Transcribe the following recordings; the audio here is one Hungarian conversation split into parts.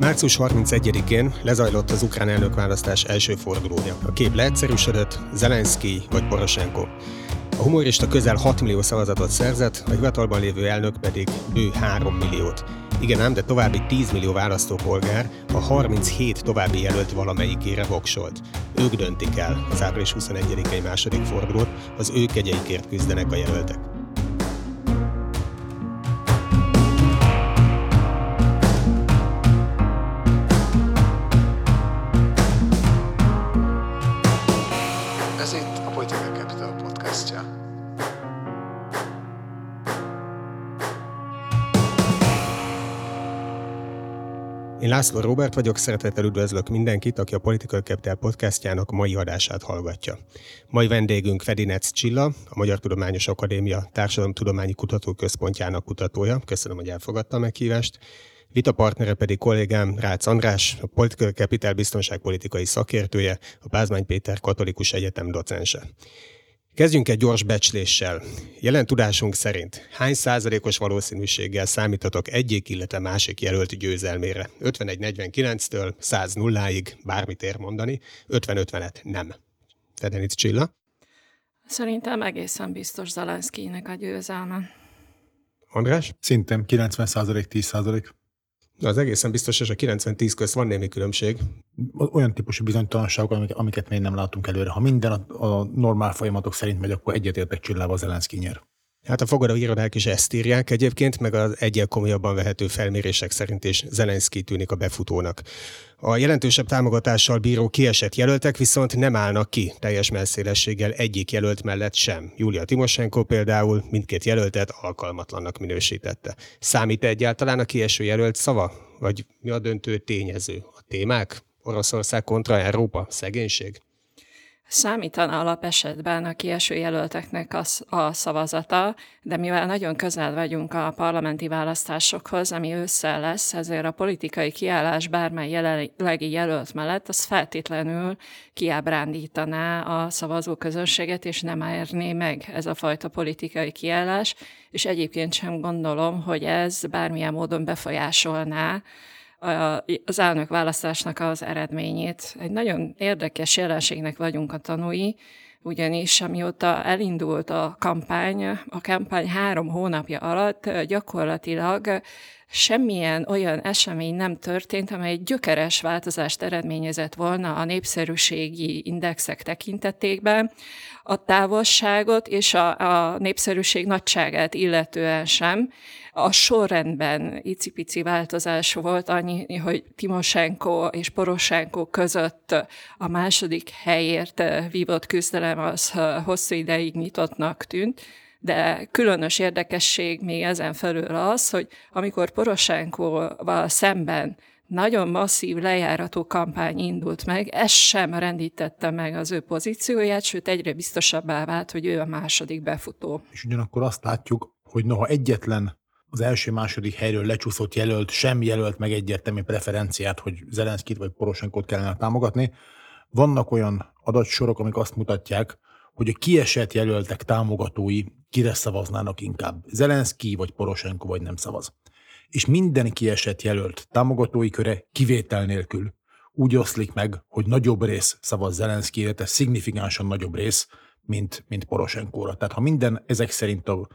Március 31-én lezajlott az ukrán elnökválasztás első fordulója. A kép leegyszerűsödött, Zelenszky vagy Poroshenko. A humorista közel 6 millió szavazatot szerzett, a hivatalban lévő elnök pedig bő 3 milliót. Igen ám, de további 10 millió választópolgár a 37 további jelölt valamelyikére voksolt. Ők döntik el az április 21-i második fordulót, az ő kegyeikért küzdenek a jelöltek. László Robert vagyok, szeretettel üdvözlök mindenkit, aki a Political Capital podcastjának mai adását hallgatja. Mai vendégünk Fedinec Csilla, a Magyar Tudományos Akadémia Társadalomtudományi Kutatóközpontjának kutatója. Köszönöm, hogy elfogadta a meghívást. Vita partnere pedig kollégám Rácz András, a Political Capital biztonságpolitikai szakértője, a Pázmány Péter Katolikus Egyetem docense. Kezdjünk egy gyors becsléssel. Jelen tudásunk szerint hány százalékos valószínűséggel számíthatok egyik, illetve másik jelölt győzelmére? 51-49-től 100 nulláig bármit ér mondani, 50-50-et nem. Fedenic Csilla? Szerintem egészen biztos Zelenszkijnek a győzelme. András? Szintem 90 10 Az egészen biztos, és a 90-10 közt van némi különbség. Olyan típusú bizonytalanságok, amik- amiket még nem látunk előre. Ha minden a, a normál folyamatok szerint megy, akkor egyetértek Csillával Zelenszky nyer. Hát a fogadó irodák is ezt írják egyébként, meg az egyel komolyabban vehető felmérések szerint is Zelenszky tűnik a befutónak. A jelentősebb támogatással bíró kiesett jelöltek viszont nem állnak ki teljes melszélességgel egyik jelölt mellett sem. Julia Timoshenko például mindkét jelöltet alkalmatlannak minősítette. Számít egyáltalán a kieső jelölt szava? Vagy mi a döntő tényező? A témák? Oroszország kontra Európa? Szegénység? Számítana alapesetben a kieső jelölteknek a, a szavazata, de mivel nagyon közel vagyunk a parlamenti választásokhoz, ami ősszel lesz, ezért a politikai kiállás bármely jelenlegi jelölt mellett az feltétlenül kiábrándítaná a szavazóközönséget, és nem érné meg ez a fajta politikai kiállás, és egyébként sem gondolom, hogy ez bármilyen módon befolyásolná az elnök választásnak az eredményét. Egy nagyon érdekes jelenségnek vagyunk a tanúi, ugyanis amióta elindult a kampány, a kampány három hónapja alatt gyakorlatilag semmilyen olyan esemény nem történt, amely gyökeres változást eredményezett volna a népszerűségi indexek tekintetében, a távolságot és a, a népszerűség nagyságát illetően sem. A sorrendben icipici változás volt annyi, hogy Timoshenko és Poroshenko között a második helyért vívott küzdelem az hosszú ideig nyitottnak tűnt, de különös érdekesség még ezen felül az, hogy amikor Poroshenkoval szemben nagyon masszív lejárató kampány indult meg, ez sem rendítette meg az ő pozícióját, sőt egyre biztosabbá vált, hogy ő a második befutó. És ugyanakkor azt látjuk, hogy noha egyetlen az első-második helyről lecsúszott jelölt sem jelölt meg egyértelmű preferenciát, hogy Zelenszkit vagy Poroshenkot kellene támogatni, vannak olyan adatsorok, amik azt mutatják, hogy a kiesett jelöltek támogatói kire szavaznának inkább. Zelenszky vagy Poroshenko vagy nem szavaz. És minden kiesett jelölt támogatói köre kivétel nélkül úgy oszlik meg, hogy nagyobb rész szavaz Zelenszkire, tehát szignifikánsan nagyobb rész, mint, mint Poroshenkóra. Tehát ha minden ezek szerint a,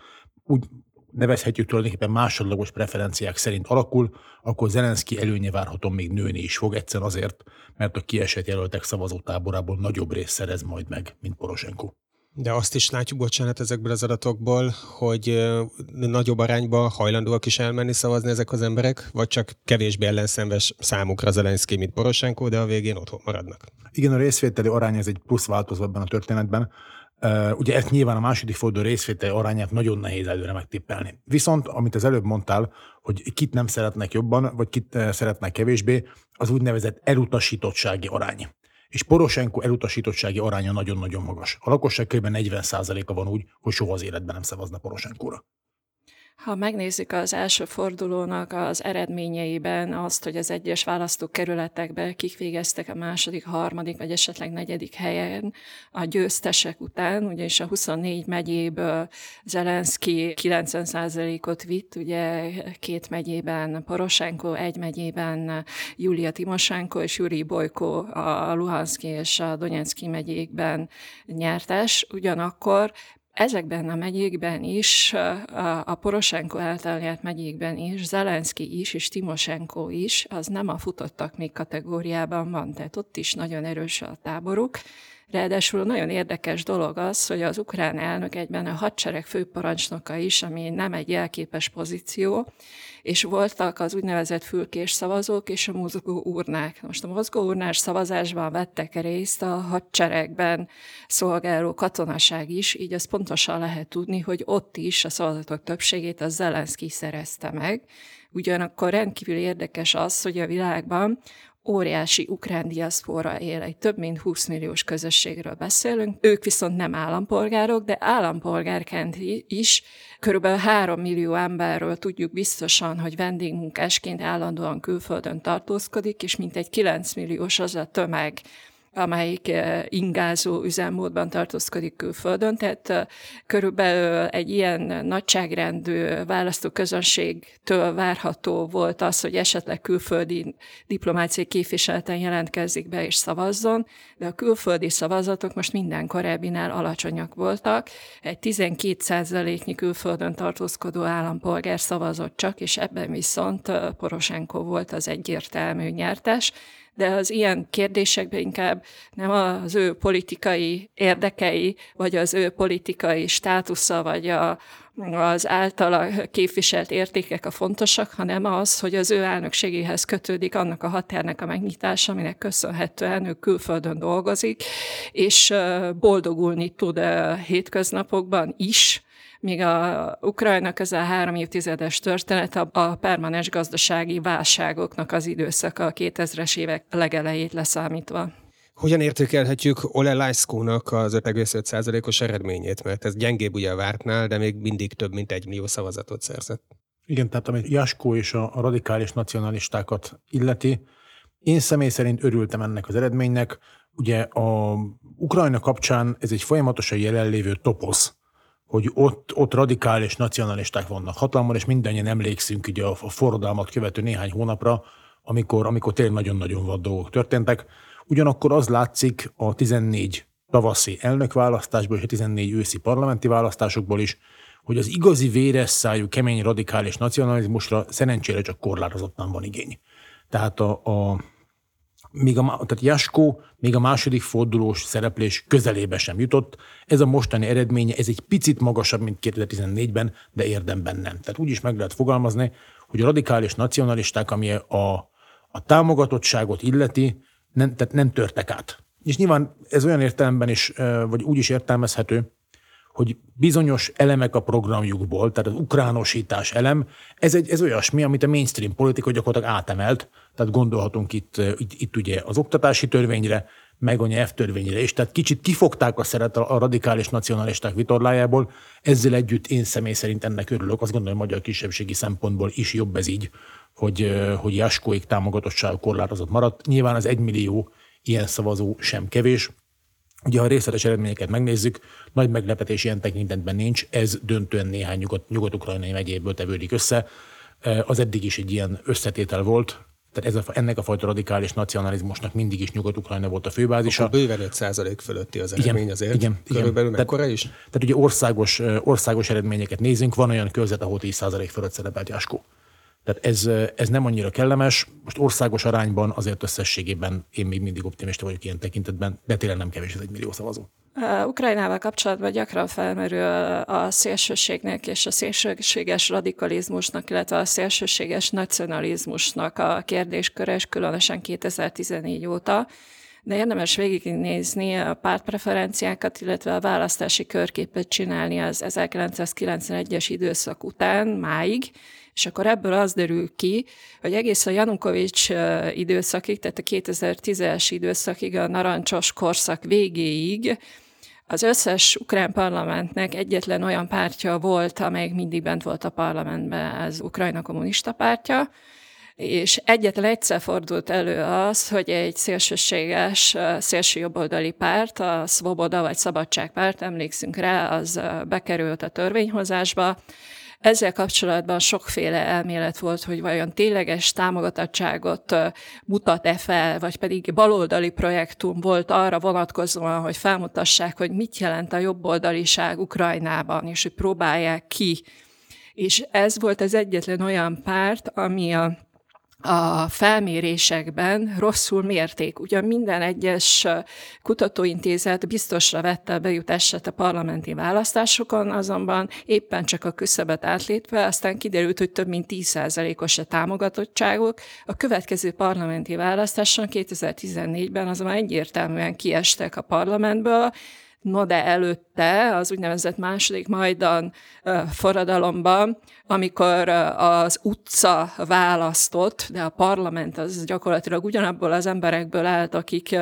úgy nevezhetjük tulajdonképpen másodlagos preferenciák szerint alakul, akkor Zelenszky előnye várhatóan még nőni is fog, egyszerűen azért, mert a kiesett jelöltek szavazótáborából nagyobb rész szerez majd meg, mint Poroshenko. De azt is látjuk, bocsánat, ezekből az adatokból, hogy nagyobb arányban hajlandóak is elmenni szavazni ezek az emberek, vagy csak kevésbé ellenszenves számukra Zelenszky, mint Poroshenko, de a végén otthon maradnak. Igen, a részvételi arány ez egy plusz változó ebben a történetben. Ugye ezt nyilván a második forduló részvételi arányát nagyon nehéz előre megtippelni. Viszont, amit az előbb mondtál, hogy kit nem szeretnek jobban, vagy kit szeretnek kevésbé, az úgynevezett elutasítottsági arány. És Poroshenko elutasítottsági aránya nagyon-nagyon magas. A lakosság kb. 40%-a van úgy, hogy soha az életben nem szavazna Poroshenkóra. Ha megnézzük az első fordulónak az eredményeiben azt, hogy az egyes választókerületekben kik végeztek a második, harmadik vagy esetleg negyedik helyen a győztesek után, ugyanis a 24 megyéből Zelenszky 90%-ot vitt, ugye két megyében Poroshenko, egy megyében Julia Timoshenko és Yuri Boyko a Luhanszki és a Donetszki megyékben nyertes, ugyanakkor ezekben a megyékben is, a Poroshenko által nyert megyékben is, Zelenszky is, és Timoshenko is, az nem a futottak még kategóriában van, tehát ott is nagyon erős a táboruk. Ráadásul nagyon érdekes dolog az, hogy az ukrán elnök egyben a hadsereg főparancsnoka is, ami nem egy jelképes pozíció, és voltak az úgynevezett fülkés szavazók és a mozgó urnák. Most a mozgó urnás szavazásban vettek részt a hadseregben szolgáló katonaság is, így az pontosan lehet tudni, hogy ott is a szavazatok többségét a Zelenszky szerezte meg. Ugyanakkor rendkívül érdekes az, hogy a világban óriási ukrán diaszpora él, egy több mint 20 milliós közösségről beszélünk. Ők viszont nem állampolgárok, de állampolgárként is. Körülbelül 3 millió emberről tudjuk biztosan, hogy vendégmunkásként állandóan külföldön tartózkodik, és mintegy 9 milliós az a tömeg, amelyik eh, ingázó üzemmódban tartózkodik külföldön, tehát eh, körülbelül egy ilyen nagyságrendű választóközönségtől várható volt az, hogy esetleg külföldi diplomáciai képviseleten jelentkezik be és szavazzon, de a külföldi szavazatok most minden korábbinál alacsonyak voltak. Egy 12% nyi külföldön tartózkodó állampolgár szavazott csak, és ebben viszont eh, Poroshenko volt az egyértelmű nyertes, de az ilyen kérdésekben inkább nem az ő politikai érdekei, vagy az ő politikai státusza, vagy a, az általa képviselt értékek a fontosak, hanem az, hogy az ő elnökségéhez kötődik annak a határnak a megnyitása, aminek köszönhetően ő külföldön dolgozik, és boldogulni tud a hétköznapokban is, míg a Ukrajna közel három évtizedes történet a, a permanens gazdasági válságoknak az időszaka a 2000-es évek legelejét leszámítva. Hogyan értékelhetjük Ole Lajszkónak az 5,5%-os eredményét? Mert ez gyengébb ugye a vártnál, de még mindig több mint egy millió szavazatot szerzett. Igen, tehát amit Jaskó és a radikális nacionalistákat illeti, én személy szerint örültem ennek az eredménynek. Ugye a Ukrajna kapcsán ez egy folyamatosan jelenlévő toposz hogy ott, ott radikális nacionalisták vannak hatalmon, és mindannyian emlékszünk ugye a, a forradalmat követő néhány hónapra, amikor, amikor tényleg nagyon-nagyon vad dolgok történtek. Ugyanakkor az látszik a 14 tavaszi elnökválasztásból és a 14 őszi parlamenti választásokból is, hogy az igazi véres szájú, kemény, radikális nacionalizmusra szerencsére csak korlátozottan van igény. Tehát a, a még a, tehát Jaskó még a második fordulós szereplés közelébe sem jutott. Ez a mostani eredménye, ez egy picit magasabb, mint 2014-ben, de érdemben nem. Tehát úgy is meg lehet fogalmazni, hogy a radikális nacionalisták, ami a, a támogatottságot illeti, nem, tehát nem törtek át. És nyilván ez olyan értelemben is, vagy úgy is értelmezhető, hogy bizonyos elemek a programjukból, tehát az ukránosítás elem, ez, egy, ez olyasmi, amit a mainstream politika gyakorlatilag átemelt, tehát gondolhatunk itt, itt, itt ugye az oktatási törvényre, meg a nyelvtörvényre is. Tehát kicsit kifogták a szeret a radikális nacionalisták vitorlájából, ezzel együtt én személy szerint ennek örülök. Azt gondolom, hogy magyar kisebbségi szempontból is jobb ez így, hogy, hogy Jaskóik támogatottság korlátozott maradt. Nyilván az egymillió ilyen szavazó sem kevés, Ugye, ha a részletes eredményeket megnézzük, nagy meglepetés ilyen tekintetben nincs, ez döntően néhány nyugat, nyugat-ukrajnai megyéből tevődik össze. Az eddig is egy ilyen összetétel volt, tehát ez a, ennek a fajta radikális nacionalizmusnak mindig is Nyugat-Ukrajna volt a főbázisa. Akkor bőven 5% fölötti az eredmény igen, azért. Igen, Körülbelül igen. mekkora is? Tehát ugye országos, országos eredményeket nézünk, van olyan körzet, ahol 10 fölött szerepelt Jáskó. Tehát ez, ez nem annyira kellemes. Most országos arányban azért összességében én még mindig optimista vagyok ilyen tekintetben, de tényleg nem kevés ez egy millió szavazó. Ukrajnával kapcsolatban gyakran felmerül a szélsőségnek és a szélsőséges radikalizmusnak, illetve a szélsőséges nacionalizmusnak a kérdésköre, különösen 2014 óta de érdemes végignézni a pártpreferenciákat, illetve a választási körképet csinálni az 1991-es időszak után, máig, és akkor ebből az derül ki, hogy egész a Janukovics időszakig, tehát a 2010-es időszakig, a narancsos korszak végéig Az összes ukrán parlamentnek egyetlen olyan pártja volt, amelyik mindig bent volt a parlamentben, az Ukrajna kommunista pártja, és egyetlen egyszer fordult elő az, hogy egy szélsőséges, szélső jobboldali párt, a Svoboda vagy Szabadságpárt, emlékszünk rá, az bekerült a törvényhozásba, ezzel kapcsolatban sokféle elmélet volt, hogy vajon tényleges támogatottságot mutat-e fel, vagy pedig baloldali projektum volt arra vonatkozóan, hogy felmutassák, hogy mit jelent a jobboldaliság Ukrajnában, és hogy próbálják ki. És ez volt az egyetlen olyan párt, ami a a felmérésekben rosszul mérték. Ugyan minden egyes kutatóintézet biztosra vette a bejutását a parlamenti választásokon, azonban éppen csak a küszöbet átlépve, aztán kiderült, hogy több mint 10%-os a támogatottságuk. A következő parlamenti választáson 2014-ben azonban egyértelműen kiestek a parlamentből, No de előtte, az úgynevezett második Majdan forradalomban, amikor az utca választott, de a parlament az gyakorlatilag ugyanabból az emberekből állt, akik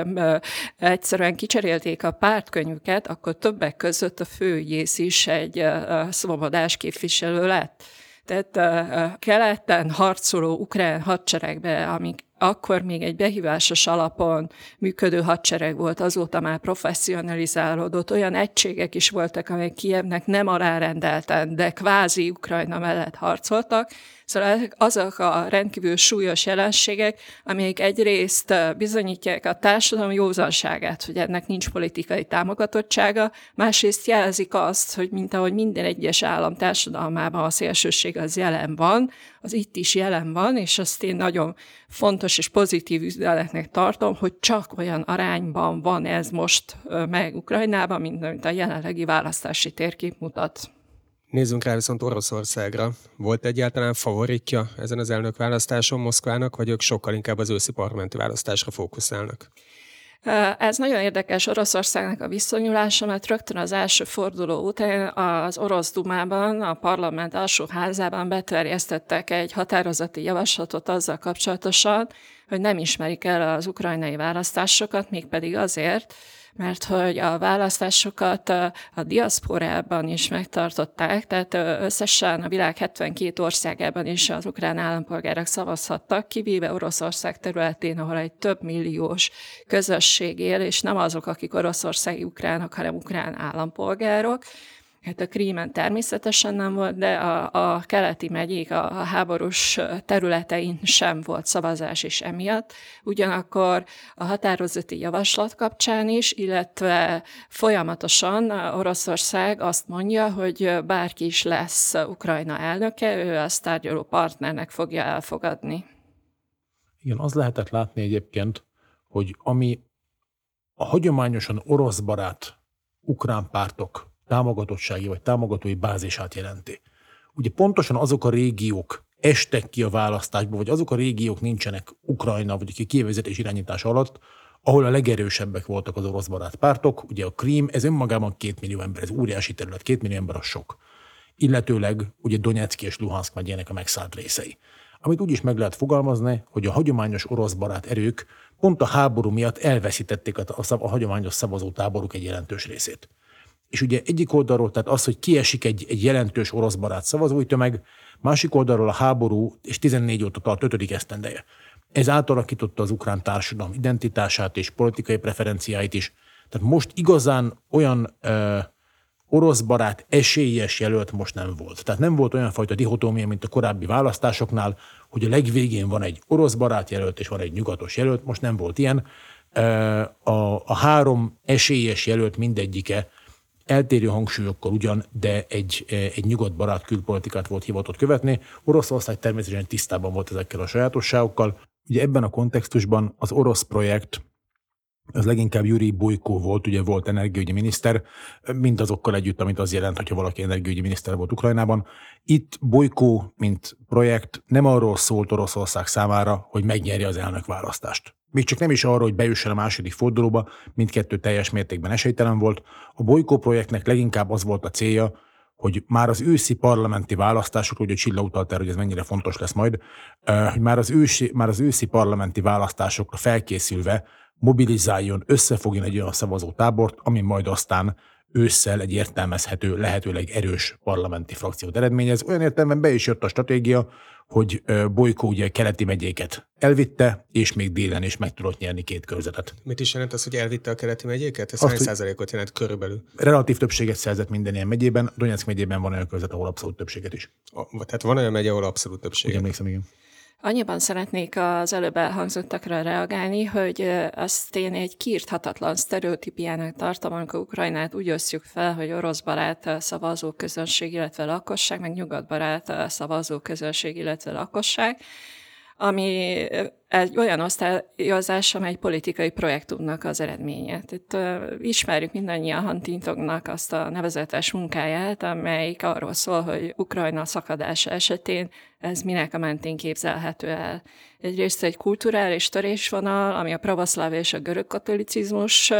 egyszerűen kicserélték a pártkönyvüket, akkor többek között a főügyész is egy szobodás képviselő lett. Tehát keleten harcoló ukrán hadseregbe, amik akkor még egy behívásos alapon működő hadsereg volt, azóta már professzionalizálódott, olyan egységek is voltak, amelyek Kievnek nem alárendelten, de kvázi Ukrajna mellett harcoltak, Szóval azok a rendkívül súlyos jelenségek, amelyek egyrészt bizonyítják a társadalom józanságát, hogy ennek nincs politikai támogatottsága, másrészt jelzik azt, hogy mint ahogy minden egyes állam társadalmában a szélsőség az jelen van, az itt is jelen van, és azt én nagyon fontos és pozitív üzenetnek tartom, hogy csak olyan arányban van ez most meg Ukrajnában, mint amit a jelenlegi választási térkép mutat. Nézzünk rá viszont Oroszországra. Volt egyáltalán favoritja ezen az elnökválasztáson Moszkvának, vagy ők sokkal inkább az őszi parlamenti választásra fókuszálnak? Ez nagyon érdekes Oroszországnak a viszonyulása, mert rögtön az első forduló után az orosz dumában, a parlament alsó házában beterjesztettek egy határozati javaslatot azzal kapcsolatosan, hogy nem ismerik el az ukrajnai választásokat, mégpedig azért, mert hogy a választásokat a diaszporában is megtartották, tehát összesen a világ 72 országában is az ukrán állampolgárok szavazhattak, kivéve Oroszország területén, ahol egy több milliós közösség él, és nem azok, akik oroszországi ukránok, hanem ukrán állampolgárok. Hát a Krímen természetesen nem volt, de a, a keleti megyék, a, a háborús területein sem volt szavazás is emiatt. Ugyanakkor a határozati javaslat kapcsán is, illetve folyamatosan Oroszország azt mondja, hogy bárki is lesz Ukrajna elnöke, ő azt tárgyaló partnernek fogja elfogadni. Igen, az lehetett látni egyébként, hogy ami a hagyományosan orosz barát ukrán pártok támogatottsági vagy támogatói bázisát jelenti. Ugye pontosan azok a régiók estek ki a választásba, vagy azok a régiók nincsenek Ukrajna vagy a kivezetés irányítás alatt, ahol a legerősebbek voltak az orosz barát pártok. Ugye a Krím, ez önmagában két millió ember, ez óriási terület, két millió ember a sok. Illetőleg ugye Donetsk és Luhansk megyének a megszállt részei. Amit úgy is meg lehet fogalmazni, hogy a hagyományos orosz barát erők pont a háború miatt elveszítették a, a, a hagyományos szavazótáboruk egy jelentős részét. És ugye egyik oldalról, tehát az, hogy kiesik egy, egy jelentős orosz barát szavazói tömeg, másik oldalról a háború, és 14 óta tart 5. esztendeje. Ez átalakította az ukrán társadalom identitását és politikai preferenciáit is. Tehát most igazán olyan ö, orosz barát esélyes jelölt most nem volt. Tehát nem volt olyan fajta dihotómia, mint a korábbi választásoknál, hogy a legvégén van egy orosz barát jelölt, és van egy nyugatos jelölt, most nem volt ilyen. A, a három esélyes jelölt mindegyike eltérő hangsúlyokkal ugyan, de egy, e, egy nyugodt barát külpolitikát volt hivatott követni. Oroszország természetesen tisztában volt ezekkel a sajátosságokkal. Ugye ebben a kontextusban az orosz projekt az leginkább Yuri Bojko volt, ugye volt energiaügyi miniszter, mind azokkal együtt, amit az jelent, hogyha valaki energiaügyi miniszter volt Ukrajnában. Itt Bojko, mint projekt nem arról szólt Oroszország számára, hogy megnyerje az elnök választást. Még csak nem is arról, hogy beüssön a második fordulóba, mindkettő teljes mértékben esélytelen volt. A Bojko projektnek leginkább az volt a célja, hogy már az őszi parlamenti választások, ugye Csilla utalt erre, hogy ez mennyire fontos lesz majd, hogy már az ősi, már az őszi parlamenti választásokra felkészülve mobilizáljon, összefogjon egy olyan szavazó tábort, ami majd aztán ősszel egy értelmezhető, lehetőleg erős parlamenti frakciót eredményez. Olyan értelemben be is jött a stratégia, hogy Bolykó ugye keleti megyéket elvitte, és még délen is meg tudott nyerni két körzetet. Mit is jelent az, hogy elvitte a keleti megyéket? Ez Azt, hány százalékot jelent körülbelül? Relatív többséget szerzett minden ilyen megyében. Donetsk megyében van olyan körzet, ahol abszolút többséget is. A, tehát van olyan megye, ahol abszolút többséget. Igen, emlékszem, igen. Annyiban szeretnék az előbb elhangzottakra reagálni, hogy azt én egy kiirthatatlan sztereotípiának tartom, amikor Ukrajnát úgy osztjuk fel, hogy orosz barát szavazó közönség, illetve lakosság, meg nyugatbarát szavazó közönség, illetve lakosság, ami egy olyan osztályozás, amely egy politikai projektumnak az eredménye. Itt uh, ismerjük mindannyian Huntingtonnak azt a nevezetes munkáját, amelyik arról szól, hogy Ukrajna szakadása esetén ez minek a mentén képzelhető el. Egyrészt egy kulturális törésvonal, ami a pravoszláv és a görög katolicizmus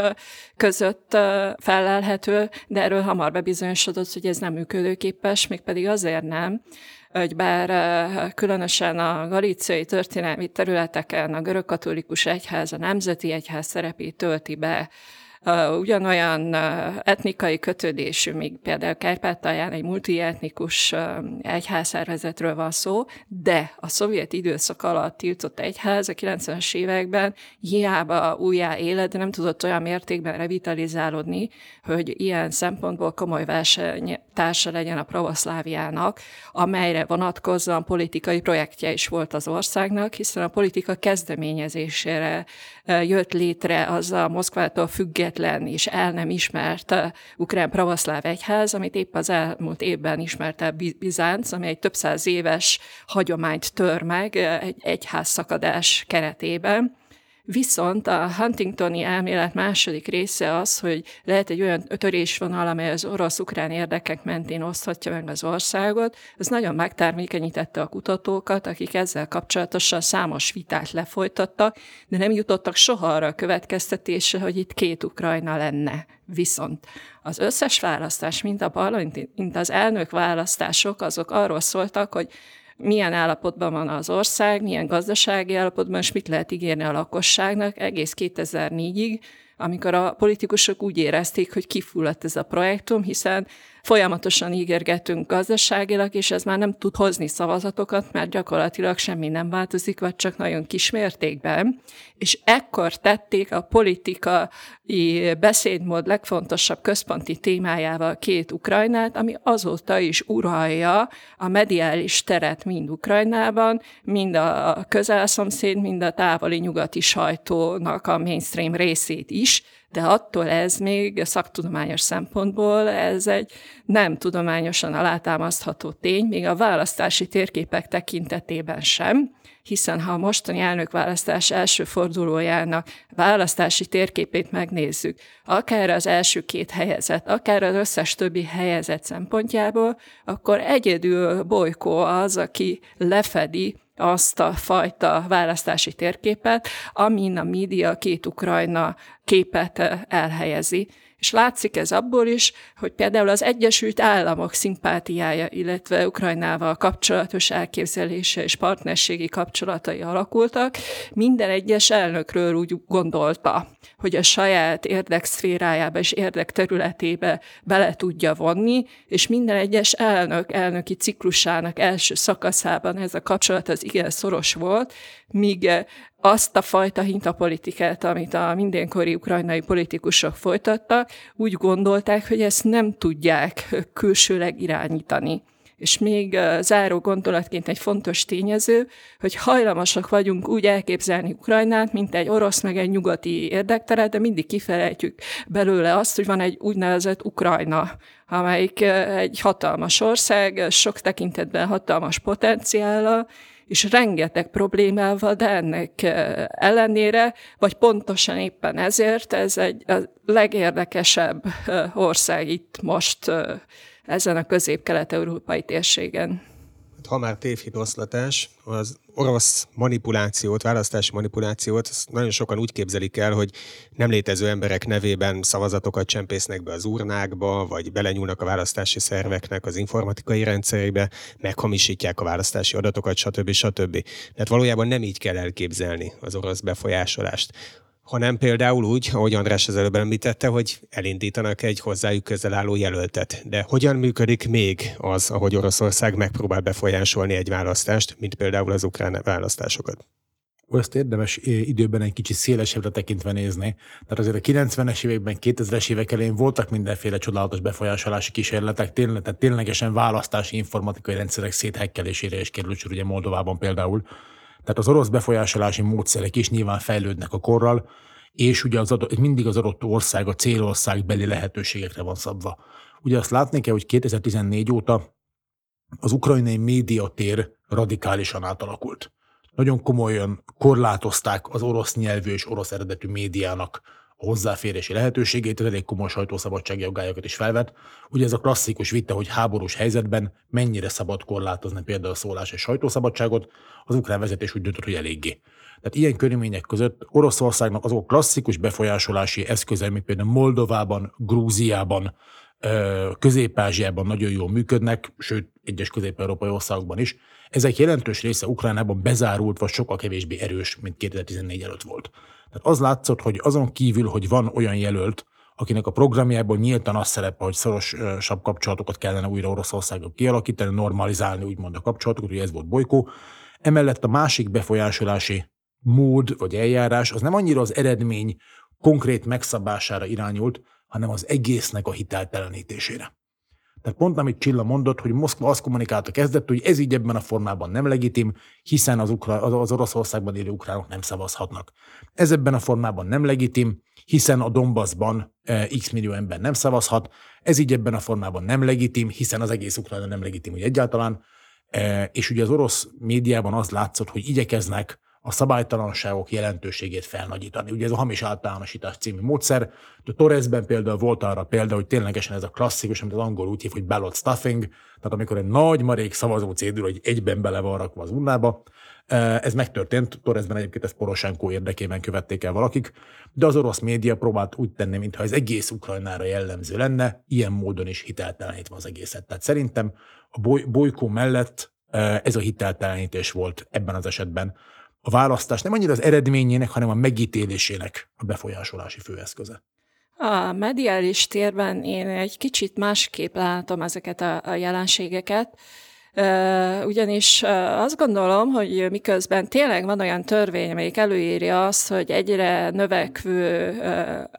között felelhető, de erről hamar bebizonyosodott, hogy ez nem működőképes, mégpedig azért nem, hogy bár különösen a galíciai történelmi területeken a görögkatolikus egyház, a nemzeti egyház szerepét tölti be ugyanolyan etnikai kötődésű, még például Kárpátalján egy multietnikus egyházszervezetről van szó, de a szovjet időszak alatt tiltott egyház a 90-es években hiába újjá élet, nem tudott olyan mértékben revitalizálódni, hogy ilyen szempontból komoly versenytársa legyen a pravoszláviának, amelyre vonatkozóan politikai projektje is volt az országnak, hiszen a politika kezdeményezésére jött létre az a Moszkvától független és el nem ismert ukrán pravaszláv egyház, amit épp az elmúlt évben ismerte Bizánc, ami egy több száz éves hagyományt tör meg egy egyház szakadás keretében. Viszont a Huntingtoni elmélet második része az, hogy lehet egy olyan törésvonal, amely az orosz-ukrán érdekek mentén oszthatja meg az országot. Ez nagyon megtermékenyítette a kutatókat, akik ezzel kapcsolatosan számos vitát lefolytattak, de nem jutottak soha arra a következtetésre, hogy itt két Ukrajna lenne. Viszont az összes választás, mint a parlament, mint az elnök választások, azok arról szóltak, hogy milyen állapotban van az ország, milyen gazdasági állapotban, és mit lehet ígérni a lakosságnak egész 2004-ig, amikor a politikusok úgy érezték, hogy kifulladt ez a projektum, hiszen folyamatosan ígérgetünk gazdaságilag, és ez már nem tud hozni szavazatokat, mert gyakorlatilag semmi nem változik, vagy csak nagyon kis mértékben. És ekkor tették a politikai beszédmód legfontosabb központi témájával két Ukrajnát, ami azóta is uralja a mediális teret mind Ukrajnában, mind a közelszomszéd, mind a távoli nyugati sajtónak a mainstream részét is, de attól ez még szaktudományos szempontból ez egy nem tudományosan alátámasztható tény, még a választási térképek tekintetében sem, hiszen ha a mostani elnökválasztás első fordulójának választási térképét megnézzük, akár az első két helyezet, akár az összes többi helyezet szempontjából, akkor egyedül Bolykó az, aki lefedi azt a fajta választási térképet, amin a média két Ukrajna képet elhelyezi. És látszik ez abból is, hogy például az Egyesült Államok szimpátiája, illetve Ukrajnával kapcsolatos elképzelése és partnerségi kapcsolatai alakultak. Minden egyes elnökről úgy gondolta, hogy a saját érdekszférájába és érdekterületébe bele tudja vonni, és minden egyes elnök elnöki ciklusának első szakaszában ez a kapcsolat az igen szoros volt, míg azt a fajta hintapolitikát, amit a mindenkori ukrajnai politikusok folytattak, úgy gondolták, hogy ezt nem tudják külsőleg irányítani. És még záró gondolatként egy fontos tényező, hogy hajlamosak vagyunk úgy elképzelni Ukrajnát, mint egy orosz meg egy nyugati érdekteret, de mindig kifelejtjük belőle azt, hogy van egy úgynevezett Ukrajna, amelyik egy hatalmas ország, sok tekintetben hatalmas potenciállal, és rengeteg problémával, de ennek ellenére, vagy pontosan éppen ezért ez egy a legérdekesebb ország itt most ezen a közép-kelet-európai térségen ha már tévhitoszlatás, az orosz manipulációt, választási manipulációt, azt nagyon sokan úgy képzelik el, hogy nem létező emberek nevében szavazatokat csempésznek be az urnákba, vagy belenyúlnak a választási szerveknek az informatikai rendszerébe, meghamisítják a választási adatokat, stb. stb. Tehát valójában nem így kell elképzelni az orosz befolyásolást hanem például úgy, ahogy András az előbb említette, hogy elindítanak egy hozzájuk közel álló jelöltet. De hogyan működik még az, ahogy Oroszország megpróbál befolyásolni egy választást, mint például az ukrán választásokat? ezt érdemes időben egy kicsit szélesebbre tekintve nézni. Tehát azért a 90-es években, 2000-es évek elején voltak mindenféle csodálatos befolyásolási kísérletek, tényleg, tehát ténylegesen választási informatikai rendszerek széthekkelésére is került sor, ugye Moldovában például. Tehát az orosz befolyásolási módszerek is nyilván fejlődnek a korral, és ugye az adott, mindig az adott ország, a célország beli lehetőségekre van szabva. Ugye azt látni kell, hogy 2014 óta az ukrajnai médiatér radikálisan átalakult nagyon komolyan korlátozták az orosz nyelvű és orosz eredetű médiának hozzáférési lehetőségét, ez elég komoly sajtószabadsági aggályokat is felvet. Ugye ez a klasszikus vita, hogy háborús helyzetben mennyire szabad korlátozni például a szólás és sajtószabadságot, az ukrán vezetés úgy döntött, hogy eléggé. Tehát ilyen körülmények között Oroszországnak azok a klasszikus befolyásolási eszközei, mint például Moldovában, Grúziában, Közép-Ázsiában nagyon jól működnek, sőt, egyes közép-európai országokban is. Ezek jelentős része Ukrajnában bezárult, vagy sokkal kevésbé erős, mint 2014 előtt volt. Tehát az látszott, hogy azon kívül, hogy van olyan jelölt, akinek a programjából nyíltan az szerepel, hogy szorosabb kapcsolatokat kellene újra Oroszországgal kialakítani, normalizálni úgymond a kapcsolatokat, hogy ez volt bolykó. Emellett a másik befolyásolási mód vagy eljárás az nem annyira az eredmény konkrét megszabására irányult, hanem az egésznek a hiteltelenítésére. Tehát pont amit Csilla mondott, hogy Moszkva azt kommunikálta kezdett, hogy ez így ebben a formában nem legitim, hiszen az, Ukra- az Oroszországban élő ukránok nem szavazhatnak. Ez ebben a formában nem legitim, hiszen a Donbassban eh, x millió ember nem szavazhat. Ez így ebben a formában nem legitim, hiszen az egész Ukrajna nem legitim, hogy egyáltalán. Eh, és ugye az orosz médiában az látszott, hogy igyekeznek a szabálytalanságok jelentőségét felnagyítani. Ugye ez a hamis általánosítás című módszer. A Torresben például volt arra példa, hogy ténylegesen ez a klasszikus, amit az angol úgy hív, hogy ballot stuffing, tehát amikor egy nagy marék szavazó cédül, hogy egyben bele van rakva az urnába, eh, ez megtörtént, Torresben egyébként ezt Poroshenko érdekében követték el valakik, de az orosz média próbált úgy tenni, mintha ez egész Ukrajnára jellemző lenne, ilyen módon is hiteltelenítve az egészet. Tehát szerintem a boly- bolykó mellett eh, ez a hiteltelenítés volt ebben az esetben a választás nem annyira az eredményének, hanem a megítélésének a befolyásolási főeszköze. A mediális térben én egy kicsit másképp látom ezeket a, a jelenségeket, ugyanis azt gondolom, hogy miközben tényleg van olyan törvény, amelyik előírja azt, hogy egyre növekvő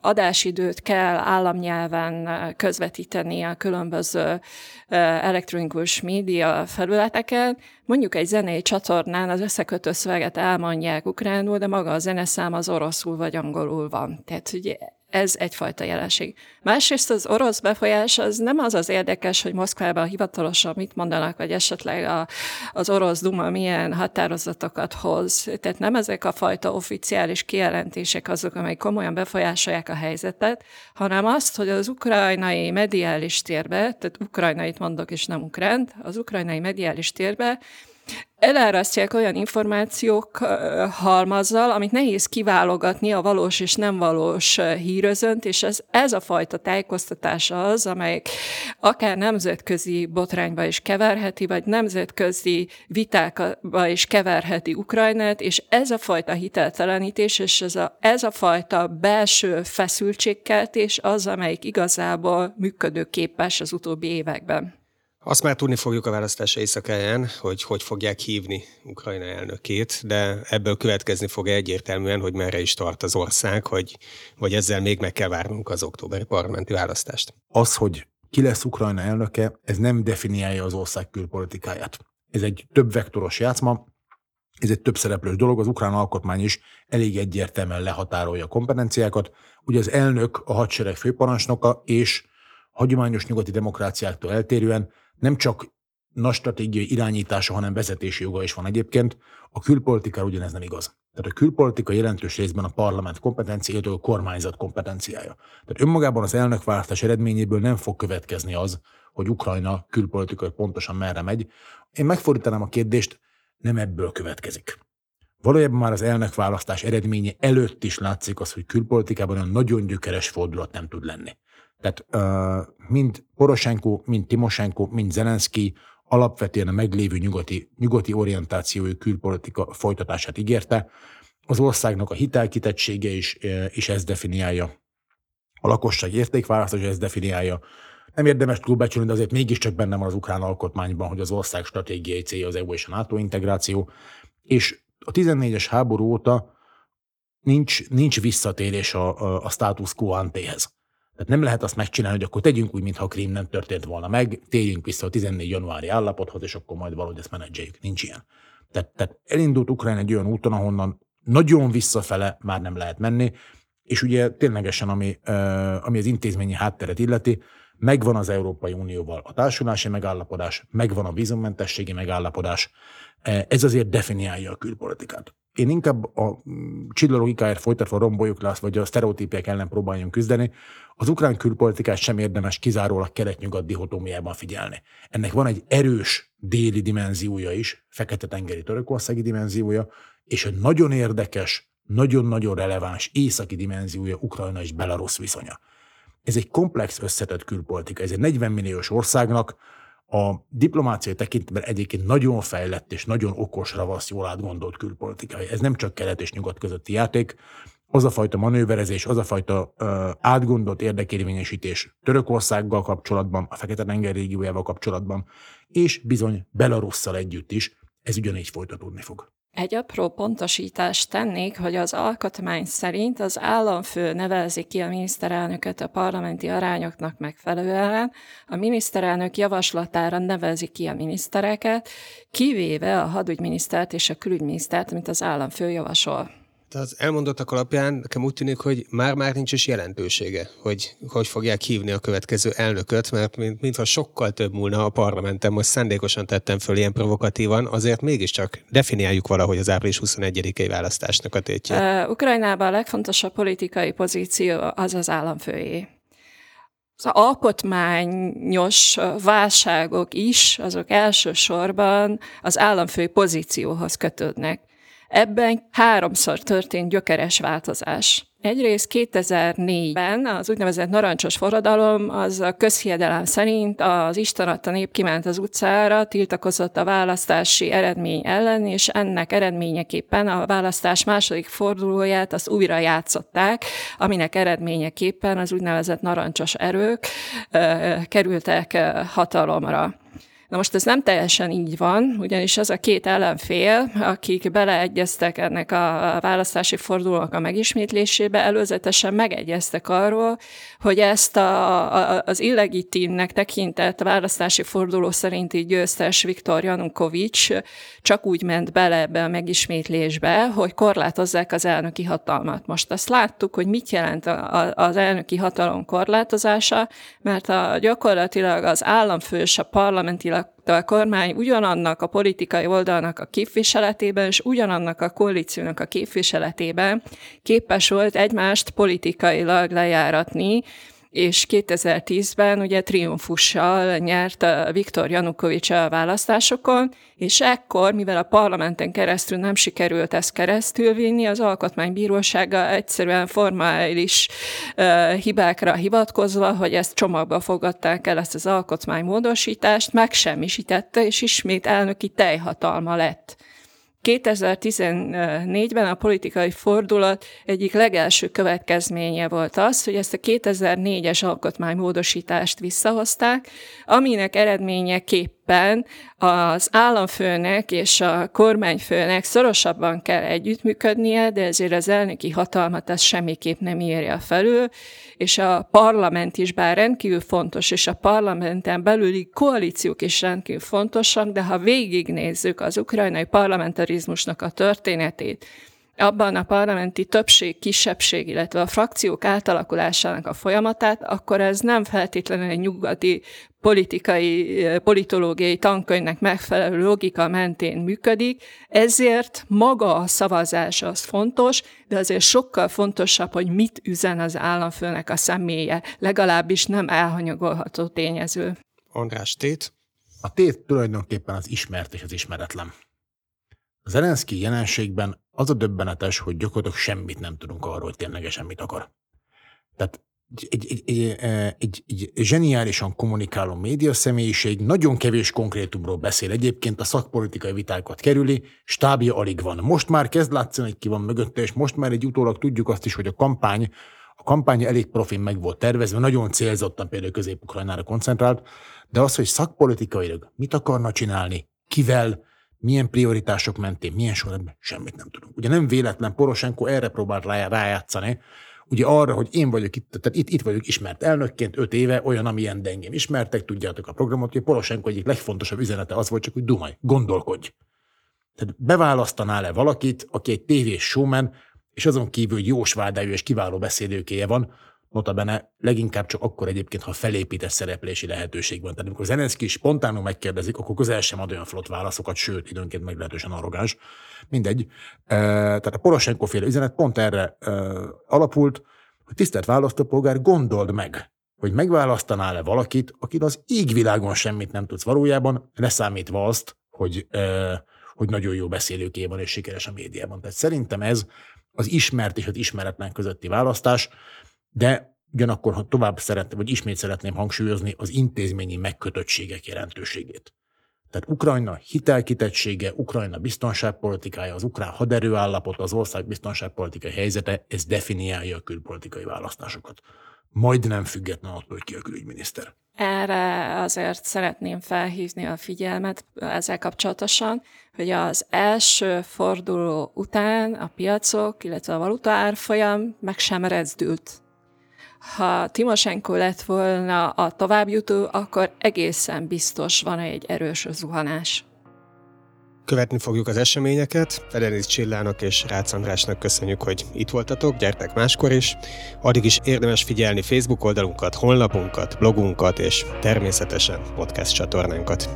adásidőt kell államnyelven közvetíteni a különböző elektronikus média felületeken, mondjuk egy zenei csatornán az összekötő szöveget elmondják ukránul, de maga a zeneszám az oroszul vagy angolul van. Tehát ugye ez egyfajta jelenség. Másrészt az orosz befolyás az nem az az érdekes, hogy Moszkvában hivatalosan mit mondanak, vagy esetleg a, az orosz Duma milyen határozatokat hoz. Tehát nem ezek a fajta oficiális kijelentések azok, amelyek komolyan befolyásolják a helyzetet, hanem azt, hogy az ukrajnai mediális térbe, tehát ukrajnait mondok és nem ukránt, az ukrajnai mediális térbe elárasztják olyan információk halmazzal, amit nehéz kiválogatni a valós és nem valós hírözönt, és ez, ez a fajta tájékoztatás az, amely akár nemzetközi botrányba is keverheti, vagy nemzetközi vitákba is keverheti Ukrajnát, és ez a fajta hiteltelenítés, és ez a, ez a fajta belső feszültségkeltés az, amelyik igazából működőképes az utóbbi években. Azt már tudni fogjuk a választás éjszakáján, hogy hogy fogják hívni Ukrajna elnökét, de ebből következni fog egyértelműen, hogy merre is tart az ország, hogy, vagy ezzel még meg kell várnunk az októberi parlamenti választást. Az, hogy ki lesz Ukrajna elnöke, ez nem definiálja az ország külpolitikáját. Ez egy több vektoros játszma, ez egy több szereplős dolog, az ukrán alkotmány is elég egyértelműen lehatárolja a kompetenciákat. Ugye az elnök a hadsereg főparancsnoka, és hagyományos nyugati demokráciáktól eltérően nem csak nagy stratégiai irányítása, hanem vezetési joga is van egyébként. A külpolitika ugyanez nem igaz. Tehát a külpolitika jelentős részben a parlament kompetenciája, a kormányzat kompetenciája. Tehát önmagában az elnökválasztás eredményéből nem fog következni az, hogy Ukrajna külpolitikai pontosan merre megy. Én megfordítanám a kérdést, nem ebből következik. Valójában már az elnökválasztás eredménye előtt is látszik az, hogy külpolitikában olyan nagyon gyökeres fordulat nem tud lenni. Tehát uh, mind Poroshenko, mind Timoshenko, mind Zelenszky alapvetően a meglévő nyugati, nyugati orientációjú külpolitika folytatását ígérte. az országnak a hitelkitettsége is, is ezt definiálja. A lakosság értékválasztás ezt definiálja. Nem érdemes túlbecsülni, de azért mégiscsak benne van az ukrán alkotmányban, hogy az ország stratégiai célja az EU és a NATO integráció. És a 14-es háború óta nincs, nincs visszatérés a, a, a status quo antéhez. Tehát nem lehet azt megcsinálni, hogy akkor tegyünk úgy, mintha a krím nem történt volna meg, térjünk vissza a 14 januári állapothoz, és akkor majd valahogy ezt menedzseljük. Nincs ilyen. Tehát, tehát elindult Ukrajna egy olyan úton, ahonnan nagyon visszafele már nem lehet menni, és ugye ténylegesen, ami, ami az intézményi hátteret illeti, megvan az Európai Unióval a társulási megállapodás, megvan a vízummentességi megállapodás, ez azért definiálja a külpolitikát. Én inkább a mm, csillalogikáért folytatva romboljuk le azt, vagy a sztereotípiek ellen próbáljunk küzdeni, az ukrán külpolitikát sem érdemes kizárólag kelet-nyugat dihotómiában figyelni. Ennek van egy erős déli dimenziója is, fekete-tengeri törökországi dimenziója, és egy nagyon érdekes, nagyon-nagyon releváns északi dimenziója Ukrajna és Belarus viszonya. Ez egy komplex összetett külpolitika. Ez egy 40 milliós országnak a diplomáciai tekintetben egyébként nagyon fejlett és nagyon okos, ravasz, jól átgondolt külpolitikai. Ez nem csak kelet és nyugat közötti játék, az a fajta manőverezés, az a fajta ö, átgondolt érdekérvényesítés Törökországgal kapcsolatban, a Fekete-tenger régiójával kapcsolatban, és bizony Belarusszal együtt is, ez ugyanígy folytatódni fog. Egy apró pontosítást tennék, hogy az alkotmány szerint az államfő nevezi ki a miniszterelnököt a parlamenti arányoknak megfelelően, a miniszterelnök javaslatára nevezi ki a minisztereket, kivéve a hadügyminisztert és a külügyminisztert, amit az államfő javasol. De az elmondottak alapján nekem úgy tűnik, hogy már-már nincs is jelentősége, hogy hogy fogják hívni a következő elnököt, mert mint, mintha sokkal több múlna a parlamenten, most szándékosan tettem föl ilyen provokatívan, azért mégiscsak definiáljuk valahogy az április 21-i választásnak a tétjét. Uh, Ukrajnában a legfontosabb politikai pozíció az az államfőjé az alkotmányos válságok is, azok elsősorban az államfői pozícióhoz kötődnek. Ebben háromszor történt gyökeres változás. Egyrészt 2004-ben az úgynevezett narancsos forradalom, az a közhiedelem szerint az Isten adta nép kiment az utcára, tiltakozott a választási eredmény ellen, és ennek eredményeképpen a választás második fordulóját az újra játszották, aminek eredményeképpen az úgynevezett narancsos erők ö, kerültek hatalomra. Na most ez nem teljesen így van, ugyanis az a két ellenfél, akik beleegyeztek ennek a választási fordulónak a megismétlésébe, előzetesen megegyeztek arról, hogy ezt a, a, az illegitimnek tekintett választási forduló szerinti győztes Viktor Janukovics csak úgy ment bele ebbe a megismétlésbe, hogy korlátozzák az elnöki hatalmat. Most azt láttuk, hogy mit jelent a, a, az elnöki hatalom korlátozása, mert a, gyakorlatilag az államfő és a parlamenti a kormány ugyanannak a politikai oldalnak a képviseletében és ugyanannak a koalíciónak a képviseletében képes volt egymást politikailag lejáratni, és 2010-ben ugye triumfussal nyert Viktor Janukovics a választásokon, és ekkor, mivel a parlamenten keresztül nem sikerült ezt keresztül vinni, az alkotmánybírósága egyszerűen formális uh, hibákra hivatkozva, hogy ezt csomagba fogadták el, ezt az alkotmánymódosítást, megsemmisítette, és ismét elnöki teljhatalma lett. 2014-ben a politikai fordulat egyik legelső következménye volt az, hogy ezt a 2004-es alkotmánymódosítást visszahozták, aminek eredményeképpen az államfőnek és a kormányfőnek szorosabban kell együttműködnie, de ezért az elnöki hatalmat ez semmiképp nem írja felül, és a parlament is bár rendkívül fontos, és a parlamenten belüli koalíciók is rendkívül fontosak, de ha végignézzük az ukrajnai parlamentarizmusnak a történetét, abban a parlamenti többség, kisebbség, illetve a frakciók átalakulásának a folyamatát, akkor ez nem feltétlenül egy nyugati politikai, politológiai tankönyvnek megfelelő logika mentén működik, ezért maga a szavazás az fontos, de azért sokkal fontosabb, hogy mit üzen az államfőnek a személye, legalábbis nem elhanyagolható tényező. András Tét? A tét tulajdonképpen az ismert és az ismeretlen. Az Zelenszky jelenségben az a döbbenetes, hogy gyakorlatilag semmit nem tudunk arról, hogy ténylegesen mit akar. Tehát egy, egy, egy, egy, egy zseniálisan kommunikáló média személyiség, nagyon kevés konkrétumról beszél egyébként, a szakpolitikai vitákat kerüli, stábja alig van. Most már kezd látszani, hogy ki van mögötte, és most már egy utólag tudjuk azt is, hogy a kampány, a kampány elég profin meg volt tervezve, nagyon célzottan például Közép-Ukrajnára koncentrált, de az, hogy szakpolitikailag mit akarna csinálni, kivel, milyen prioritások mentén, milyen sorrendben, semmit nem tudunk. Ugye nem véletlen Poroshenko erre próbált rájátszani, ugye arra, hogy én vagyok itt, tehát itt, itt vagyok ismert elnökként öt éve, olyan, amilyen de engem ismertek, tudjátok a programot, hogy Poroshenko egyik legfontosabb üzenete az volt csak, hogy dumaj, gondolkodj. Tehát beválasztanál-e valakit, aki egy tévés showman, és azon kívül jós vádájú és kiváló beszédőkéje van, notabene leginkább csak akkor egyébként, ha felépített szereplési lehetőség van. Tehát amikor Zelenszky spontánul megkérdezik, akkor közel sem ad olyan flott válaszokat, sőt, időnként meglehetősen arrogáns. Mindegy. Tehát a Poroshenko féle üzenet pont erre alapult, hogy tisztelt választópolgár, gondold meg, hogy megválasztanál-e valakit, akit az égvilágon semmit nem tudsz valójában, leszámítva azt, hogy, hogy nagyon jó beszélőké van és sikeres a médiában. Tehát szerintem ez az ismert és az ismeretlen közötti választás, de ugyanakkor, ha tovább szeretném, vagy ismét szeretném hangsúlyozni az intézményi megkötöttségek jelentőségét. Tehát Ukrajna hitelkitettsége, Ukrajna biztonságpolitikája, az ukrán haderő állapota, az ország biztonságpolitikai helyzete, ez definiálja a külpolitikai választásokat. Majd nem független attól, hogy ki a külügyminiszter. Erre azért szeretném felhívni a figyelmet ezzel kapcsolatosan, hogy az első forduló után a piacok, illetve a valuta árfolyam meg sem rezdült ha Timosenko lett volna a továbbjutó, akkor egészen biztos van egy erős zuhanás. Követni fogjuk az eseményeket. Federiz Csillának és Rácz Andrásnak köszönjük, hogy itt voltatok, gyertek máskor is. Addig is érdemes figyelni Facebook oldalunkat, honlapunkat, blogunkat és természetesen podcast csatornánkat.